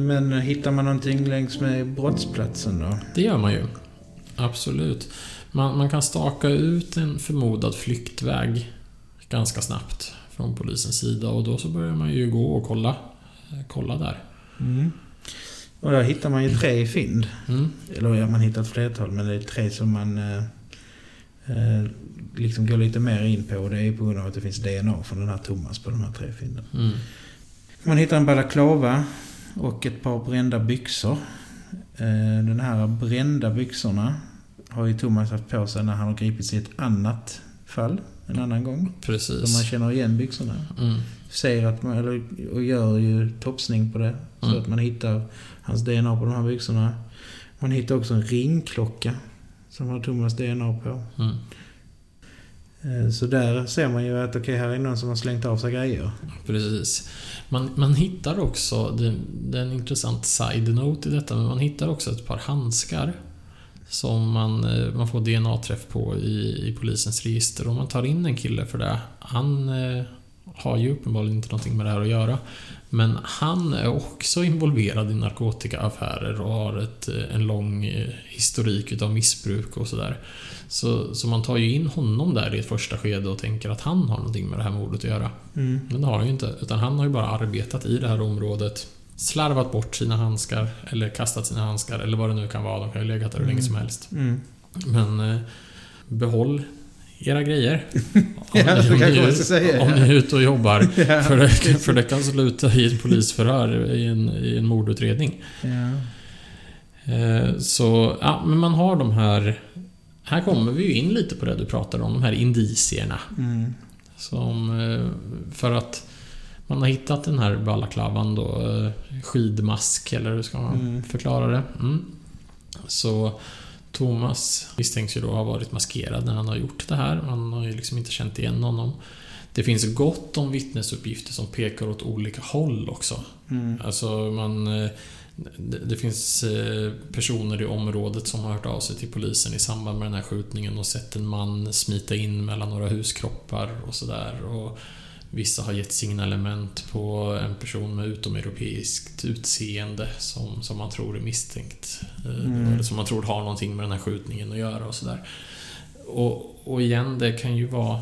Men hittar man någonting längs med brottsplatsen då? Det gör man ju. Absolut. Man, man kan staka ut en förmodad flyktväg ganska snabbt från polisens sida och då så börjar man ju gå och kolla, kolla där. Och där hittar man ju tre fynd. Mm. Eller ja, man hittar ett flertal, men det är tre som man eh, eh, liksom går lite mer in på. Och det är på grund av att det finns DNA från den här Thomas på de här tre fynden. Mm. Man hittar en balaklava och ett par brända byxor. Eh, Den här brända byxorna har ju Thomas haft på sig när han har gripits i ett annat fall. En annan gång. Så man Precis. känner igen byxorna. Mm. Säger att man, eller, och gör ju topsning på det. Så Mm. att man hittar hans DNA på de här byxorna. Man hittar också en ringklocka. Som har Thomas DNA på. Mm. Eh, så där ser man ju att okej, här är någon som har slängt av sig grejer. Precis. Man, man hittar också, det, det är en intressant side-note i detta, men man hittar också ett par handskar som man, eh, man får DNA-träff på i, i polisens register. Om man tar in en kille för det. Han eh, har ju uppenbarligen inte någonting med det här att göra. Men han är också involverad i narkotikaaffärer och har ett, eh, en lång eh, historik utav missbruk och sådär. Så, så man tar ju in honom där i ett första skede och tänker att han har någonting med det här mordet att göra. Mm. Men det har han ju inte. Utan han har ju bara arbetat i det här området. Slarvat bort sina handskar, eller kastat sina handskar, eller vad det nu kan vara. De kan ju legat där hur länge som helst. Mm. Men eh, behåll era grejer. Om, Ja, det ni, om, ni, säga, om ja. ni är ute och jobbar. Ja, för, det, för det kan sluta i ett polisförhör i en, i en mordutredning. Eh, Så, ja, men man har de här... Här kommer vi ju in lite på det du pratade om, de här indicierna. Mm. Som, eh, för att man har hittat den här balaklavan då, eh, skidmask eller hur ska man Mm. förklara det? Mm. Så Thomas misstänks ju då ha varit maskerad när han har gjort det här. Man har ju liksom inte känt igen honom. Det finns gott om vittnesuppgifter som pekar åt olika håll också. Mm. Alltså man... eh, Det finns eh, personer i området som har hört av sig till polisen i samband med den här skjutningen och sett en man smita in mellan några huskroppar och sådär. Och Vissa har gett signalement på en person med utomeuropeiskt utseende som, som man tror är misstänkt. eh, Mm. Eller som man tror har någonting med den här skjutningen att göra och sådär. Och, och igen, det kan ju vara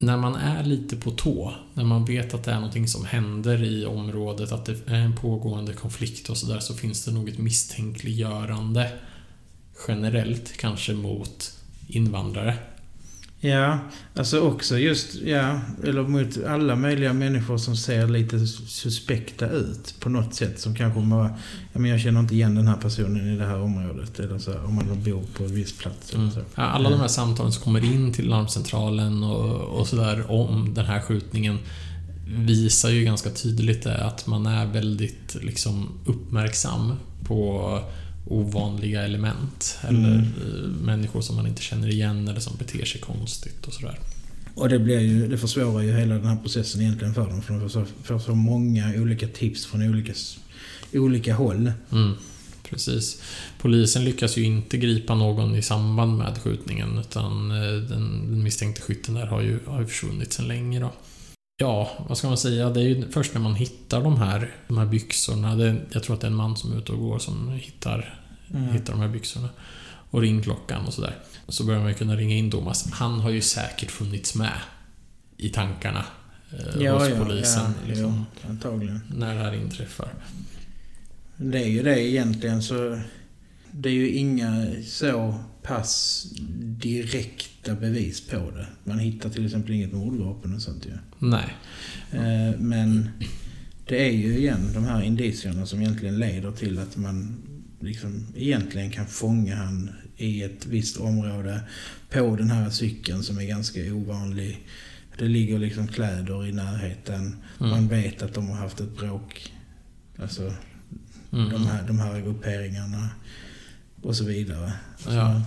när man är lite på tå, när man vet att det är någonting som händer i området, att det är en pågående konflikt och sådär, så finns det nog ett misstänkliggörande generellt kanske mot invandrare. Ja, alltså också just, ja, eller mot alla möjliga människor som ser lite suspekta ut på något sätt. Som kanske bara, ja men jag känner inte igen den här personen i det här området. Eller så, om man bor på en viss plats. Eller Mm. så. Ja, Alla de här samtalen som kommer in till larmcentralen och, och sådär om den här skjutningen visar ju ganska tydligt det att man är väldigt liksom uppmärksam på ovanliga element. Eller Mm. eh, människor som man inte känner igen eller som beter sig konstigt och sådär. Och det, blir ju, det försvårar ju hela den här processen egentligen för dem. För de får så, får så många olika tips från olika, olika håll. Mm, precis. Polisen lyckas ju inte gripa någon i samband med skjutningen utan eh, den, den misstänkte skytten där har ju, har ju försvunnit sedan länge då. Ja, vad ska man säga? Det är ju först när man hittar de här, de här byxorna. Det, jag tror att det är en man som är ute och går som hittar, Mm. hittar de här byxorna. Och ringklockan och sådär. Så börjar man ju kunna ringa in Thomas. Han har ju säkert funnits med i tankarna eh, hos polisen. ja, liksom, ja, antagligen. När det här inträffar. Det är ju det egentligen så... det är ju inga så pass direkta bevis på det. Man hittar till exempel inget mordvapen och sånt ju. Nej. Eh, Men det är ju igen de här indicierna som egentligen leder till att man liksom egentligen kan fånga han i ett visst område på den här cykeln som är ganska ovanlig. Det ligger liksom kläder i närheten. Mm. Man vet att de har haft ett bråk. Alltså Mm. de, här, de här grupperingarna och så vidare. Så, Ja.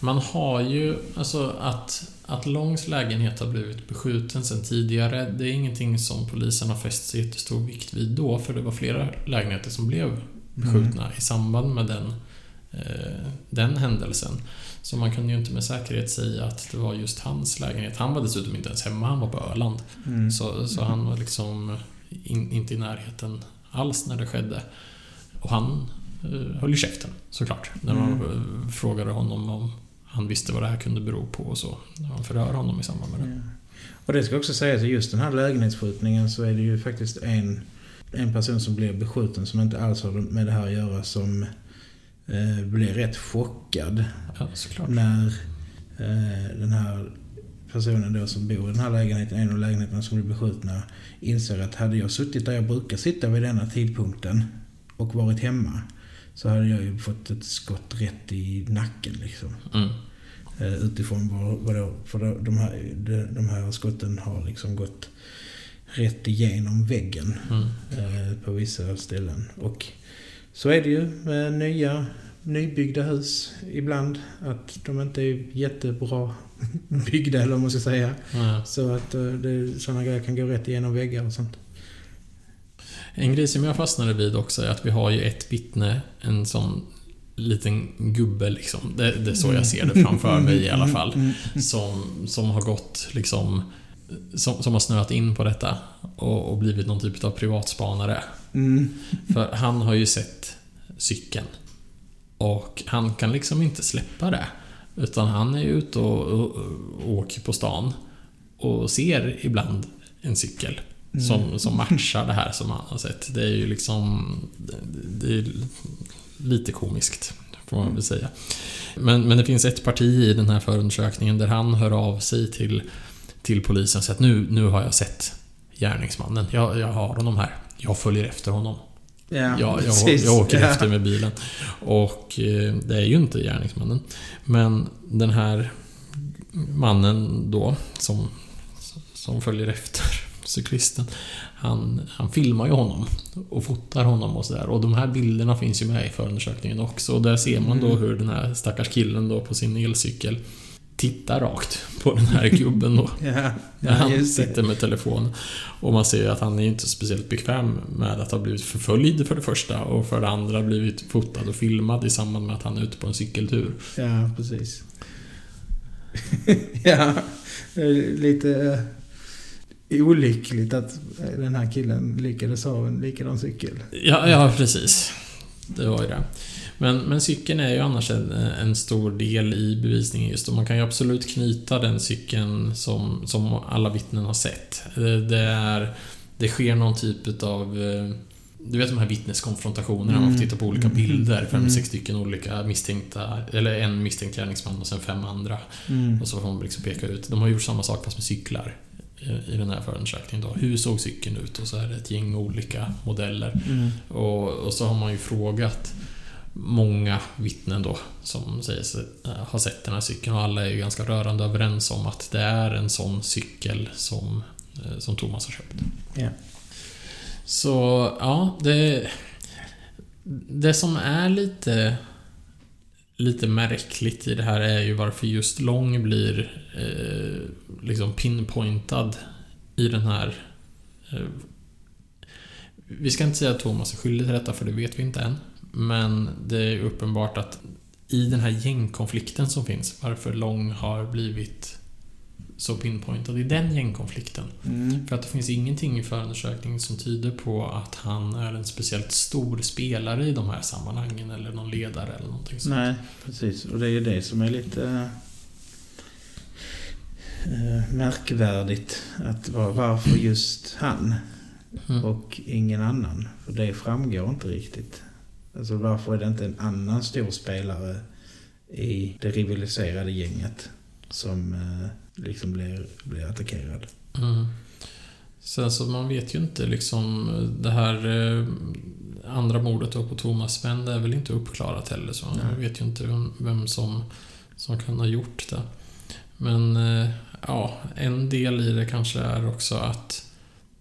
Man har ju, alltså att, att Longs lägenhet har blivit beskjuten sen tidigare, det är ingenting som polisen har fäst så jättestor vikt vid då, för det var flera lägenheter som blev beskjutna i samband med den, eh, den händelsen. Så man kunde ju inte med säkerhet säga att det var just hans lägenhet. Han var dessutom inte ens hemma, han var på Öland. Mm. Så, så han var liksom in, inte i närheten alls när det skedde. Och han eh, höll ju käften, såklart. När man eh, frågade honom om han visste vad det här kunde bero på och så. När man förhör honom i samband med det. Ja. Och det ska också sägas att just den här lägenhetsskjutningen så är det ju faktiskt en, en person som blir beskjuten som inte alls har med det här att göra som eh, blir rätt chockad Ja, när eh, den här personen då som bor i den här lägenheten, en av lägenheterna som blir beskjutna, inser att hade jag suttit där jag brukar sitta vid denna tidpunkten och varit hemma så hade jag ju fått ett skott rätt i nacken liksom. Mm. Eh, utifrån vad, vad då, för de, här, de, de här skotten har liksom gått rätt igenom väggen Mm. eh, på vissa ställen. Och så är det ju med nya nybyggda hus ibland. Att de inte är jättebra byggda eller vad man ska säga. Ja. Så att eh, sådana grejer kan gå rätt igenom väggar och sånt. En grej som jag fastnade vid också är att vi har ju ett vittne, en sån liten gubbe liksom. Det, det är så jag ser det framför mig i alla fall. Som, som har gått liksom... Som, som har snöat in på detta och, och blivit någon typ av privatspanare. Mm. För han har ju sett cykeln. Och han kan liksom inte släppa det. Utan han är ute och, och, och åker på stan och ser ibland en cykel som, som matchar det här som han har sett. Det är ju liksom... Det, det är lite komiskt, får man väl säga. Men, men det finns ett parti i den här förundersökningen där han hör av sig till, till polisen och säger att nu, nu har jag sett gärningsmannen. Jag, jag har honom här. Jag följer efter honom. Ja, Ja, jag, precis. jag åker Ja. efter med bilen. Och eh, det är ju inte gärningsmannen. Men den här mannen då, som, som följer efter cyklisten. Han, han filmar ju honom och fotar honom och sådär. Och de här bilderna finns ju med i förundersökningen också. Och där ser man då hur den här stackars killen då på sin elcykel tittar rakt på den här gubben då. Ja, När ja han sitter med telefonen. Och man ser ju att han är inte speciellt bekväm med att ha blivit förföljd för det första och för det andra blivit fotad och filmad i samband med att han är ute på en cykeltur. Ja, precis. ja, det är lite eh, olyckligt att den här killen lyckades ha en likadan cykel. Ja, ja precis. Det var ju det. Men, men cykeln är ju annars en, en stor del i bevisningen just och man kan ju absolut knyta den cykeln som, som alla vittnen har sett. Det, det är... Det sker någon typ av Du vet de här vittneskonfrontationerna, man får titta på olika bilder. Fem, sex stycken olika misstänkta, eller en misstänkt gärningsman och sen fem andra. Mm. Och så får man liksom peka ut. De har gjort samma sak fast med cyklar i- i den här förundersökningen. Då. Hur såg cykeln ut? Och så är det ett gäng olika modeller. Mm. Och, och så har man ju frågat många vittnen då som säger sig eh, ha sett den här cykeln och alla är ju ganska rörande överens om att det är en sån cykel som, eh, som Thomas har köpt. Ja. Så, ja, det... Det som är lite... Lite märkligt i det här är ju varför just Lång blir eh, liksom pinpointad i den här... Eh, vi ska inte säga att Thomas är skyldig till detta, för det vet vi inte än. Men det är uppenbart att i den här gängkonflikten som finns, varför Lång har blivit så pinpointad i den gängkonflikten. Mm. För att det finns ingenting i förundersökningen som tyder på att han är en speciellt stor spelare i de här sammanhangen eller någon ledare eller någonting sånt. Nej, precis. Och det är ju det som är lite eh, märkvärdigt. Att var- varför just han Mm. och ingen annan? För det framgår inte riktigt. Alltså varför är det inte en annan stor spelare i det rivaliserade gänget som eh, liksom blir, blir attackerad? Mm. Sen så man vet ju inte liksom det här eh, andra mordet på Thomas Sven, det är väl inte uppklarat heller. Så man vet ju inte vem, vem som, som kan ha gjort det. Men eh, ja, en del i det kanske är också att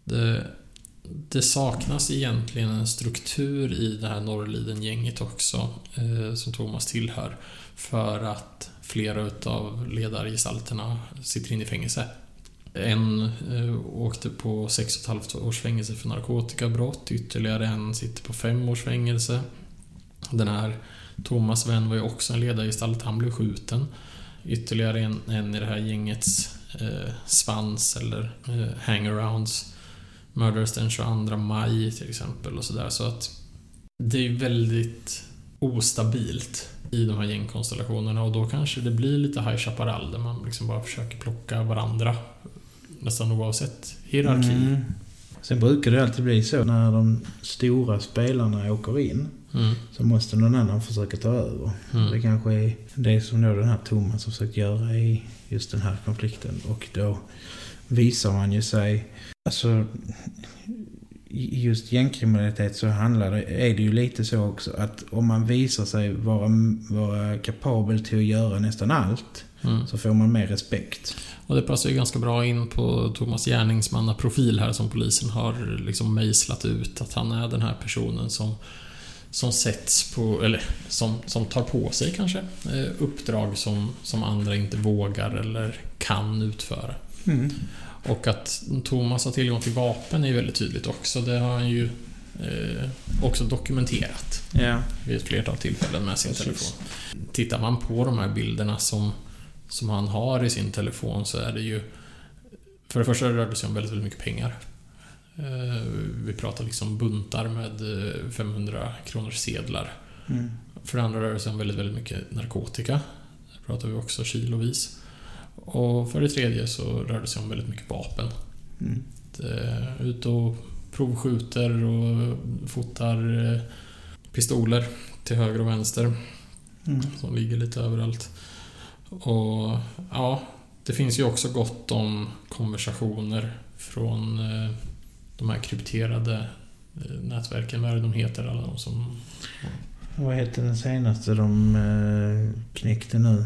det, det saknas egentligen en struktur i det här Norrliden-gänget också, eh, som Thomas tillhör, för att flera utav ledargestalterna sitter inne i fängelse. En eh, åkte på 6,5 års fängelse för narkotikabrott, ytterligare en sitter på 5 års fängelse. Den här Thomas vän var ju också en ledargestalt, han blev skjuten. Ytterligare en, en i det här gängets eh, svans eller eh, hangarounds mördades den 22 maj till exempel och sådär. Så att det är väldigt ostabilt i de här gängkonstellationerna och då kanske det blir lite High Chaparral där man liksom bara försöker plocka varandra nästan oavsett hierarki. Mm. Sen brukar det alltid bli så när de stora spelarna åker in Mm. så måste någon annan försöka ta över. Mm. Det kanske är det som då den här Thomas har försökt göra i just den här konflikten. Och då visar man ju sig... Alltså, just gängkriminalitet så handlar det, är det ju lite så också att om man visar sig vara, vara kapabel till att göra nästan allt Mm. så får man mer respekt. Och det passar ju ganska bra in på Thomas gärningsmannaprofil här som polisen har liksom mejslat ut. Att han är den här personen som, som sätts på, eller som, som tar på sig kanske, eh, uppdrag som, som andra inte vågar eller kan utföra. Mm. Och att Thomas har tillgång till vapen är väldigt tydligt också. Det har han ju eh, också dokumenterat Ja. vid ett flertal tillfällen med sin Precis. telefon. Tittar man på de här bilderna som, som han har i sin telefon så är det ju... För det första rör det sig om väldigt, väldigt mycket pengar. Eh, Vi pratar liksom buntar med eh, 500 kronors sedlar. Mm. För det andra rör det sig om väldigt, väldigt mycket narkotika. Där pratar vi också kilovis. Och för det tredje så rör det sig om väldigt mycket vapen. Mm. Eh, Ut och provskjuter och fotar eh, pistoler till höger och vänster. Mm. Som ligger lite överallt. Och ja, det finns ju också gott om konversationer från eh, de här krypterade nätverken. Vad är det de heter? Alla de som... Vad heter den senaste de knäckte nu?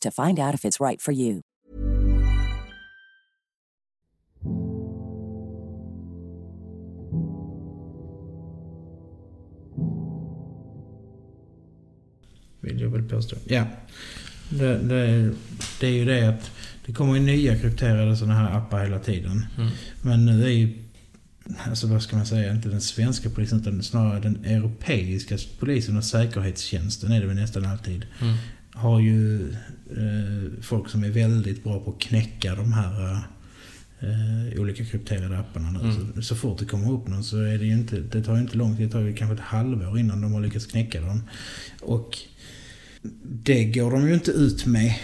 to find out if it's right for you. Vill jag väl påstå. Ja. Det, det, det är ju det att det kommer ju nya krypterade sådana här appar hela tiden. Mm. Men nu är ju, alltså vad ska man säga, inte den svenska polisen utan snarare den europeiska polisen och säkerhetstjänsten är det väl nästan alltid. Mm. Har ju eh, folk som är väldigt bra på att knäcka de här eh, olika krypterade apparna nu. Mm. Så, så fort det kommer upp någon så är det ju inte, det tar ju inte lång tid, det tar ju kanske ett halvår innan de har lyckats knäcka dem. Och det går de ju inte ut med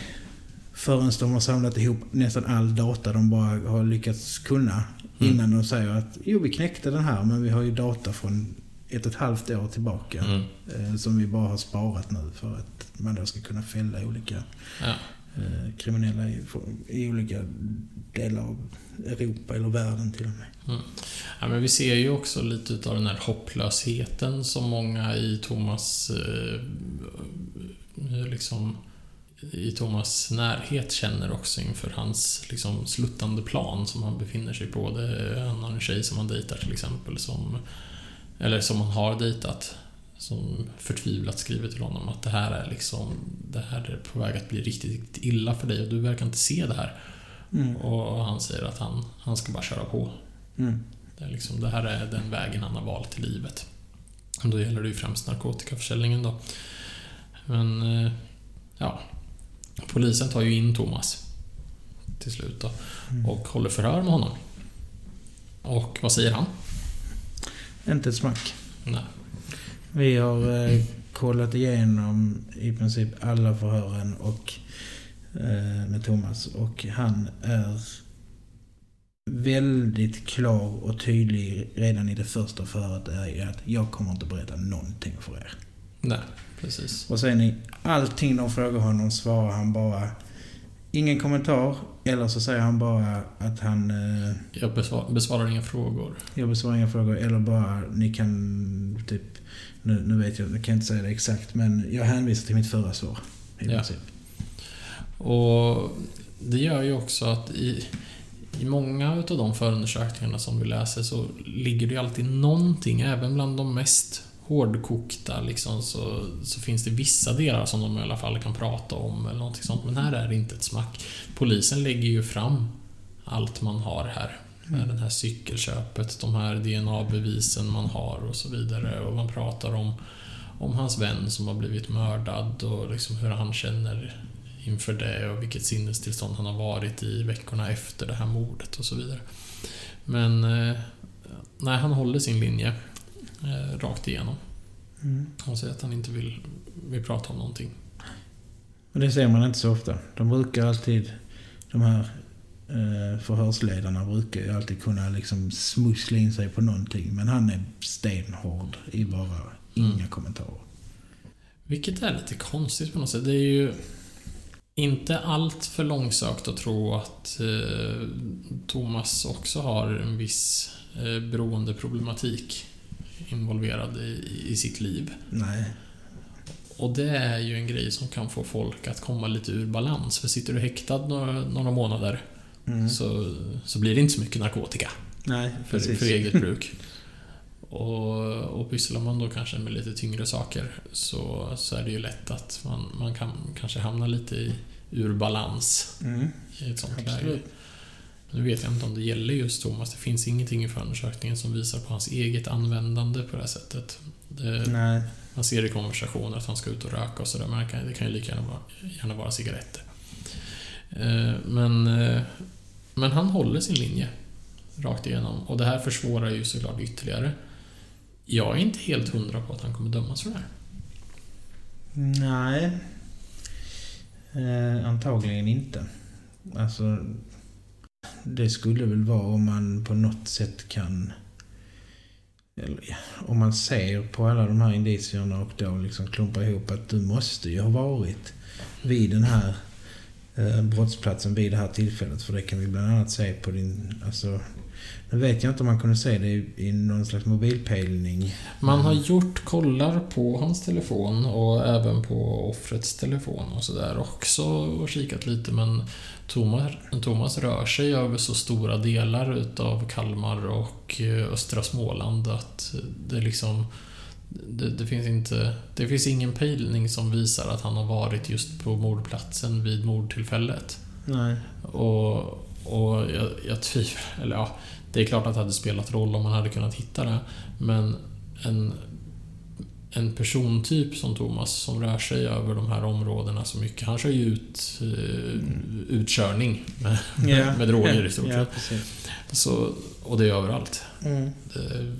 förrän de har samlat ihop nästan all data de bara har lyckats kunna. Mm. Innan de säger att jo vi knäckte den här men vi har ju data från ett och ett halvt år tillbaka. Mm. Eh, som vi bara har sparat nu för att man då ska kunna fälla olika Ja. eh, kriminella i, i olika delar av Europa eller världen till och med. Mm. Ja, men vi ser ju också lite utav den här hopplösheten som många i Thomas eh, liksom i Thomas närhet känner också inför hans liksom, sluttande plan som han befinner sig på. Det, har en tjej som han dejtar till exempel, som, eller som han har dejtat, som förtvivlat skriver till honom att det här är liksom, det här är på väg att bli riktigt, riktigt illa för dig och du verkar inte se det här. Mm. Och han säger att han, han ska bara köra på. Mm. Det, är liksom, det här är den vägen han har valt i livet. Och då gäller det ju främst narkotikaförsäljningen då. Men, eh, ja. Polisen tar ju in Thomas till slut då. Och håller förhör med honom. Och vad säger han? Inte ett smack. Nej. Vi har eh, kollat igenom i princip alla förhören och, eh, med Thomas och han är väldigt klar och tydlig redan i det första förhöret är att jag kommer inte berätta någonting för er. Nej, precis. Och sen i allting de frågar honom svarar han bara ingen kommentar eller så säger han bara att han eh, Jag besvar, besvarar inga frågor. jag besvarar inga frågor eller bara ni kan typ nu, nu vet jag, jag kan inte säga det exakt men jag hänvisar till mitt förra svar. I Ja. princip. Och det gör ju också att i, i många utav de förundersökningarna som vi läser så ligger det ju alltid någonting, även bland de mest hårdkokta liksom, så, så finns det vissa delar som de i alla fall kan prata om eller någonting sånt. Men här är det inte ett smack. Polisen lägger ju fram allt man har här. Med det här cykelköpet, de här DNA-bevisen man har och så vidare. Och man pratar om, om hans vän som har blivit mördad och liksom hur han känner inför det och vilket sinnestillstånd han har varit i veckorna efter det här mordet och så vidare. Men eh, nej, han håller sin linje eh, rakt igenom. Mm. Han säger att han inte vill, vill prata om någonting. Och det ser man inte så ofta. De brukar alltid, de här eh, förhörsledarna brukar ju alltid kunna liksom smussla in sig på någonting. Men han är stenhård i bara inga Mm. kommentarer. Vilket är lite konstigt på något sätt. Det är ju inte allt för långsökt att tro att eh, Thomas också har en viss eh, beroendeproblematik involverad i, i sitt liv. Nej. Och det är ju en grej som kan få folk att komma lite ur balans. För sitter du häktad några, några månader Mm. så, så blir det inte så mycket narkotika Nej, för, för eget bruk. Och, och pysslar man då kanske med lite tyngre saker så, så är det ju lätt att man, man kan kanske hamna lite i, ur balans Mm. i ett sånt Absolut. läge. Nu vet jag inte om det gäller just Thomas. Det finns ingenting i förundersökningen som visar på hans eget användande på det här sättet. Det, Nej. man ser i konversationer att han ska ut och röka och sådär, men det kan, ju lika gärna vara, gärna vara cigaretter. Eh, Men, eh, men han håller sin linje rakt igenom och det här försvårar ju såklart ytterligare. Jag är inte helt hundra på att han kommer dömas för det här. Nej. Eh, antagligen inte. Alltså, det skulle väl vara om man på något sätt kan... Eller, om man ser på alla de här indicierna och då liksom klumpar ihop att du måste ju ha varit vid den här eh, brottsplatsen vid det här tillfället. För det kan vi bland annat se på din... Alltså, nu vet jag inte om man kunde se det i, i någon slags mobilpejlning. Man har gjort kollar på hans telefon och även på offrets telefon och sådär också och kikat lite men Thomas, Thomas rör sig över så stora delar utav Kalmar och eh, östra Småland att det liksom det, det finns inte Det finns ingen pejlning som visar att han har varit just på mordplatsen vid mordtillfället. Nej. Och, och jag, jag tvivlar, eller ja, det är klart att det hade spelat roll om man hade kunnat hitta det. Men en, en persontyp som Thomas som rör sig över de här områdena så mycket. Han kör ju ut eh, utkörning med, Ja. med droger i stort sett. Så, och det är överallt. Mm. Det,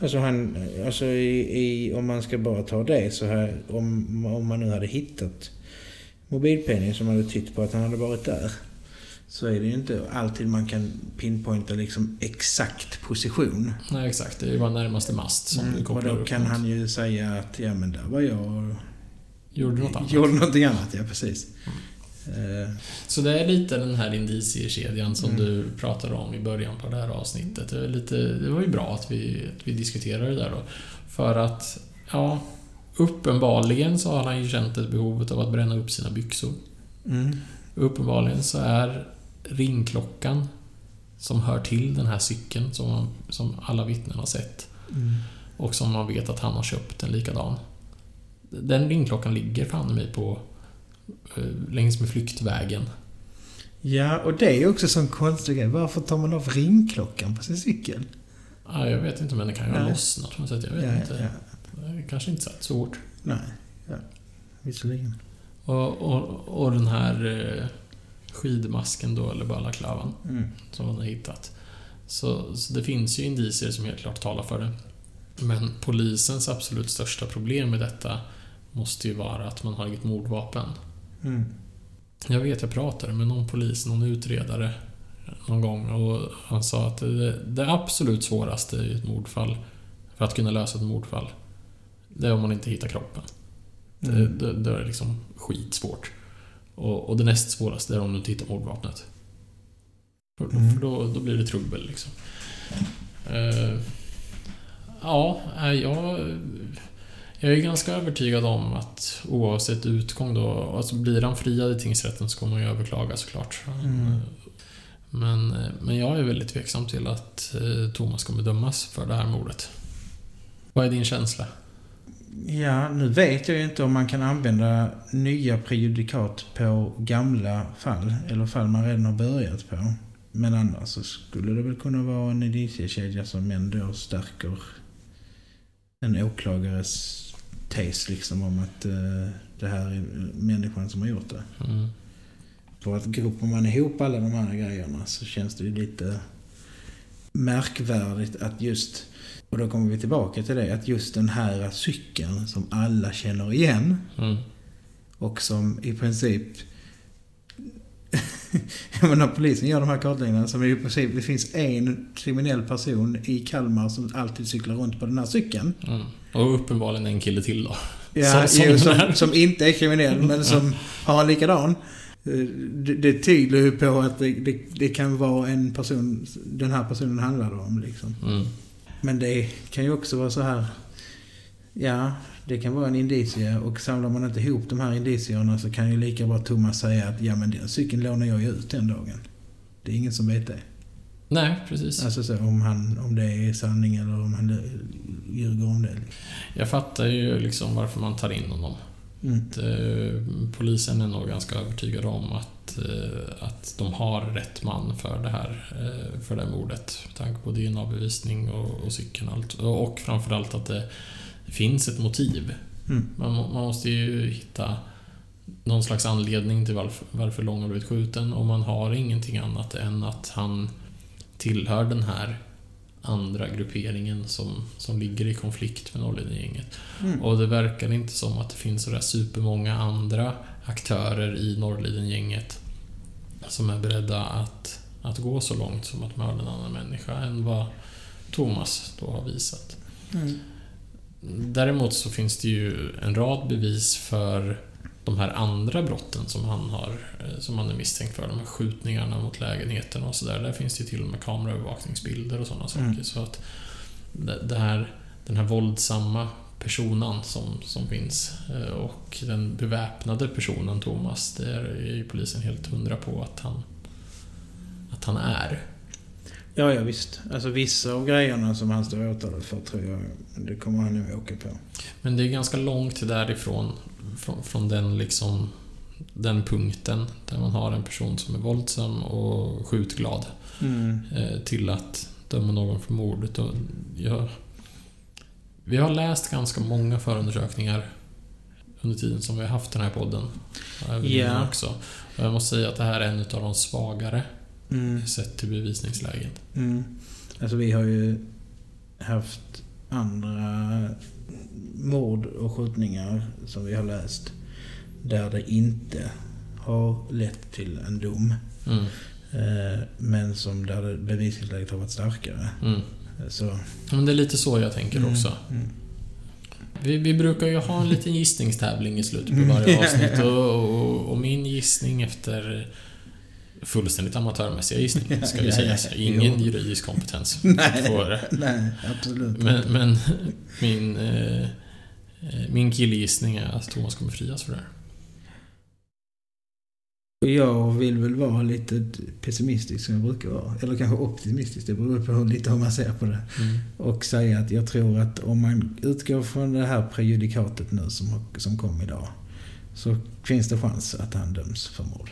Alltså, han, alltså i, i, om man ska bara ta det så här, om, om man nu hade hittat mobilpenningen som hade tytt på att han hade varit där. Så är det ju inte alltid man kan pinpointa liksom exakt position. nej, exakt. Det är ju bara närmaste mast som du Mm, och kopplar då upp kan mot. han ju säga att ja men där var jag och Gjorde något annat. gjorde någonting annat. Ja, precis. Eh, Så det är lite den här indiciekedjan som Mm. du pratade om i början på det här avsnittet. Det, lite, det var ju bra att vi, att vi diskuterade det där då. För att, ja, uppenbarligen så har han ju känt ett behovet av att bränna upp sina byxor. mm, Uppenbarligen så är ringklockan som hör till den här cykeln som, man, som alla vittnen har sett mm. och som man vet att han har köpt en likadan. Den ringklockan ligger fan mig på eh, längs med flyktvägen. Ja, och det är också en konstig grej. Varför tar man av ringklockan på sin cykel? Ja, jag vet inte, men det kan ju ha lossnat på något sätt. Jag vet ja, inte. ja. Det är kanske inte så svårt. Nej, ja. visserligen. Och, och, och den här eh, skidmasken då, eller balaklavan, Mm. som man har hittat. Så, så det finns ju indicier som helt klart talar för det. Men polisens absolut största problem med detta måste ju vara att man har inget mordvapen. Mm. Jag vet, jag pratade med någon polis, någon utredare någon gång och han sa att det, det absolut svåraste i ett mordfall, för att kunna lösa ett mordfall, det är om man inte hittar kroppen. Det, Mm. det, det är liksom skitsvårt. Och, och det näst svåraste är om du inte hittar mordvapnet. För, Mm. för då, då blir det trubbel liksom. Eh, ja, eh, jag... Jag är ganska övertygad om att oavsett utgång då, alltså blir han friad i tingsrätten så kommer han ju överklaga såklart. Mm. Men, men jag är väldigt tveksam till att eh, Thomas kommer dömas för det här mordet. Vad är din känsla? Ja, nu vet jag ju inte om man kan använda nya prejudikat på gamla fall, eller fall man redan har börjat på. Men annars så skulle det väl kunna vara en indiciekedja som ändå stärker en åklagares tes liksom om att eh, det här är människan som har gjort det. Mm. För att grupar man ihop alla de här grejerna så känns det ju lite märkvärdigt att just, och då kommer vi tillbaka till det, att just den här cykeln som alla känner igen Mm. och som i princip Jag menar polisen gör de här kartläggningarna som är i princip, det finns en kriminell person i Kalmar som alltid cyklar runt på den här cykeln. Mm. Och uppenbarligen en kille till då. Ja, Som- som, som som, inte är kriminell men som har en likadan. Det, det tyder ju på att det, det, det kan vara en person, den här personen handlar om liksom. Mm. Men det kan ju också vara så här, ja, det kan vara en indicie och samlar man inte ihop de här indicierna så kan ju lika bra Thomas säga att ja men den cykeln lånar jag ju ut den dagen. Det är ingen som vet det. Nej, precis. Alltså så, om, han, om det är sanning eller om han ljuger om det. Jag fattar ju liksom varför man tar in honom. Mm. Polisen är nog ganska övertygad om att, eh, att de har rätt man för det här, eh, för det här mordet. Med tanke på DNA-bevisning och, och cykeln och allt. Och framförallt att det finns ett motiv. Mm. Man, man måste ju hitta någon slags anledning till varför, varför Lång har blivit skjuten och man har ingenting annat än att han tillhör den här andra grupperingen som, som ligger i konflikt med Norrleden-gänget. Mm. Och det verkar inte som att det finns sådär supermånga andra aktörer i Norrliden-gänget som är beredda att, att gå så långt som att mörda en annan människa än vad Thomas då har visat. Mm. Däremot så finns det ju en rad bevis för de här andra brotten som han har eh, som han är misstänkt för. De här skjutningarna mot lägenheten och sådär. Där finns det ju till och med kameraövervakningsbilder och sådana Mm. saker. Så att det det här, den här våldsamma personen som, som finns eh, och den beväpnade personen Thomas, det är ju polisen helt hundra på att han, att han är. Ja, ja visst. Alltså vissa av grejerna som han står åtalad för tror jag, det kommer han nog åka på. Men det är ganska långt därifrån, från, från den liksom den punkten där man har en person som är våldsam och skjutglad Mm. eh, till att döma någon för mordet. Och jag, Vi har läst ganska många förundersökningar under tiden som vi har haft den här podden. Innan också. Och jag måste säga att det här är en av de svagare Mm. sett till bevisningsläget. Mm. Alltså vi har ju haft andra mord och skjutningar som vi har läst där det inte har lett till en dom. Mm. Eh, Men som där bevisningsläget har varit starkare. Mm. Så, Men det är lite så jag tänker Mm, också. mm. Vi, vi brukar ju ha en liten gissningstävling i slutet på Mm. varje avsnitt och, och, och min gissning efter fullständigt amatörmässiga gissning, ska vi Ja, säga. ja, Så ja. Ingen Jo. juridisk kompetens Nej. får nej, absolut Men, men min, eh, eh, min killgissning är att Thomas kommer frias för det här. Jag vill väl vara lite pessimistisk som jag brukar vara. Eller kanske optimistisk. Det beror på hur- lite hur man ser på det. Mm. Och säga att jag tror att om man utgår från det här prejudikatet nu som, som kom idag. Så finns det chans att han döms för mord.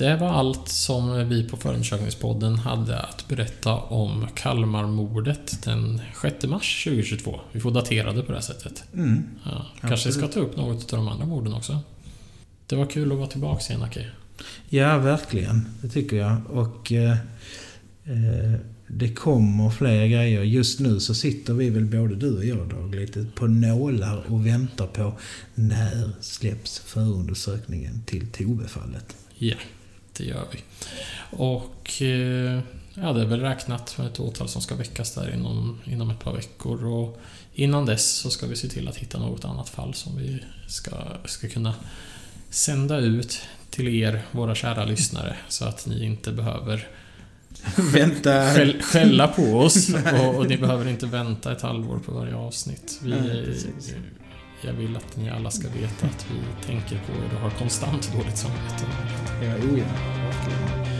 Det var allt som vi på Förundersökningspodden hade att berätta om Kalmarmordet den 6 mars 2022. Vi får datera det på det här sättet. Mm. Ja, kanske ska ta upp något av de andra morden också. Det var kul att vara tillbaka igen, Aki. Ja, verkligen. Det tycker jag. Och eh, eh, det kommer fler grejer. Just nu så sitter vi väl både du och jag Dag lite på nålar och väntar på när släpps förundersökningen till Tove-fallet. Ja, det gör vi. Och eh, ja, det är väl räknat med ett åtal som ska väckas där inom, inom ett par veckor. Och innan dess så ska vi se till att hitta något annat fall som vi ska, ska kunna sända ut till er, våra kära lyssnare, så att ni inte behöver Vänta. skäll, skälla på oss och, och ni behöver inte vänta ett halvår på varje avsnitt. Vi, Nej jag vill att ni alla ska veta att vi tänker på er och har konstant dåligt samvete. Ja, oh ja.